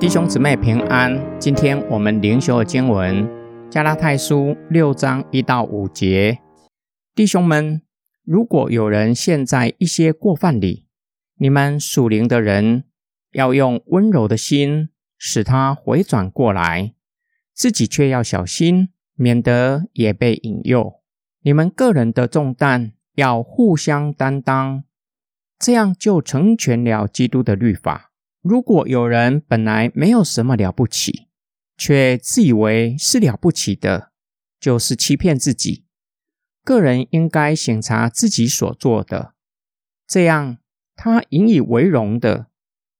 弟兄姊妹平安，今天我们灵修的经文加拉太书六章一到五节。弟兄们，如果有人陷在一些过犯里，你们属灵的人要用温柔的心使他回转过来，自己却要小心，免得也被引诱。你们个人的重担要互相担当，这样就成全了基督的律法。如果有人本来没有什么了不起，却自以为是了不起的，就是欺骗自己。个人应该审查自己所做的，这样他引以为荣的，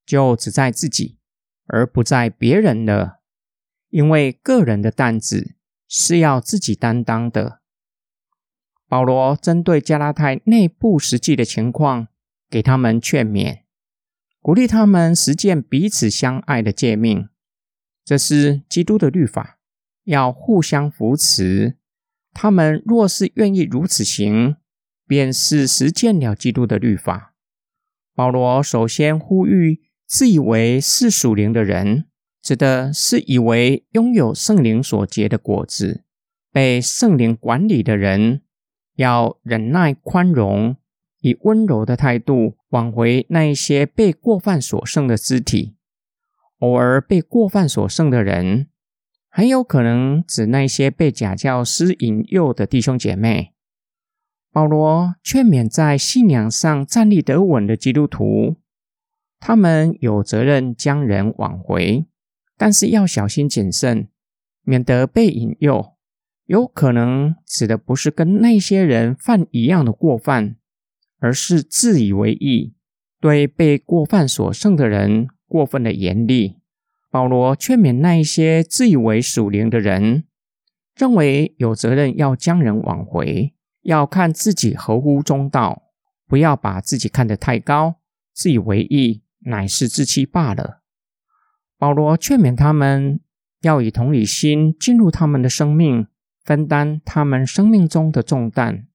就只在自己，而不在别人了。因为个人的担子是要自己担当的。保罗针对加拉太内部实际的情况，给他们劝勉。鼓励他们实践彼此相爱的诫命，这是基督的律法，要互相扶持。他们若是愿意如此行，便是实践了基督的律法。保罗首先呼吁自以为是属灵的人，指的是以为拥有圣灵所结的果子、被圣灵管理的人，要忍耐宽容。以温柔的态度挽回那一些被过犯所剩的肢体。偶尔被过犯所剩的人，很有可能指那些被假教师引诱的弟兄姐妹。保罗劝勉在信仰上站立得稳的基督徒，他们有责任将人挽回，但是要小心谨慎，免得被引诱。有可能指的不是跟那些人犯一样的过犯。而是自以为意，对被过犯所胜的人过分的严厉。保罗劝勉那一些自以为属灵的人，认为有责任要将人挽回，要看自己合乎中道，不要把自己看得太高，自以为意乃是自欺罢了。保罗劝勉他们要以同理心进入他们的生命，分担他们生命中的重担。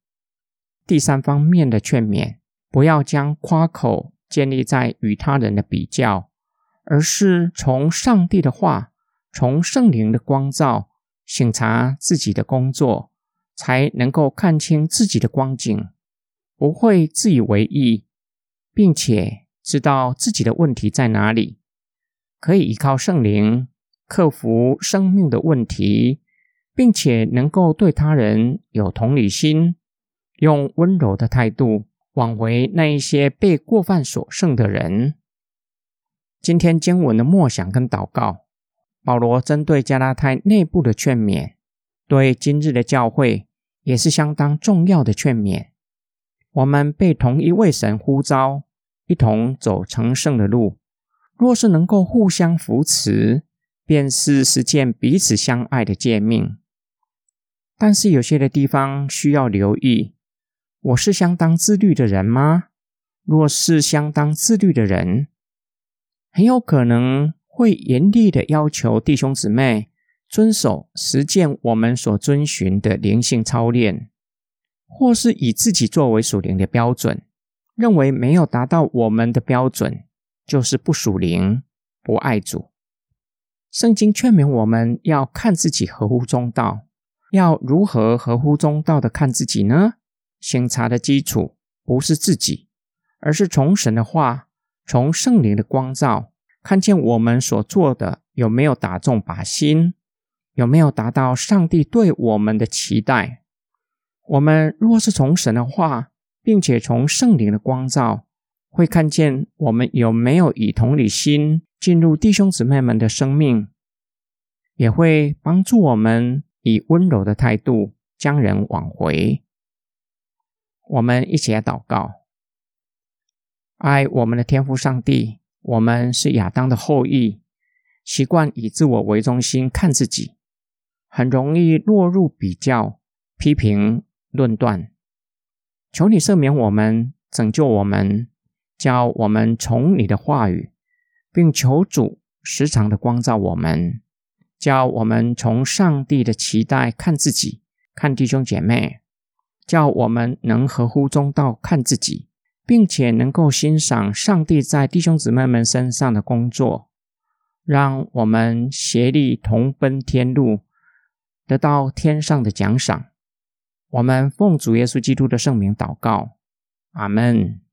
第三方面的劝勉，不要将夸口建立在与他人的比较，而是从上帝的话、从圣灵的光照审查自己的工作，才能够看清自己的光景，不会自以为意，并且知道自己的问题在哪里，可以依靠圣灵克服生命的问题，并且能够对他人有同理心。用温柔的态度挽回那一些被过犯所剩的人。今天经文的默想跟祷告，保罗针对加拉太内部的劝勉，对今日的教会也是相当重要的劝勉。我们被同一位神呼召，一同走成圣的路。若是能够互相扶持，便是实践彼此相爱的诫命。但是有些的地方需要留意。我是相当自律的人吗？若是相当自律的人，很有可能会严厉的要求弟兄姊妹遵守实践我们所遵循的灵性操练，或是以自己作为属灵的标准，认为没有达到我们的标准就是不属灵、不爱主。圣经劝勉我们要看自己合乎中道，要如何合乎中道的看自己呢？审查的基础不是自己，而是从神的话、从圣灵的光照，看见我们所做的有没有打中靶心，有没有达到上帝对我们的期待。我们若是从神的话，并且从圣灵的光照，会看见我们有没有以同理心进入弟兄姊妹们的生命，也会帮助我们以温柔的态度将人挽回。我们一起来祷告，爱我们的天父上帝。我们是亚当的后裔，习惯以自我为中心看自己，很容易落入比较、批评、论断。求你赦免我们，拯救我们，教我们从你的话语，并求主时常的光照我们，教我们从上帝的期待看自己，看弟兄姐妹。叫我们能合乎中道看自己，并且能够欣赏上帝在弟兄姊妹们身上的工作，让我们协力同奔天路，得到天上的奖赏。我们奉主耶稣基督的圣名祷告，阿门。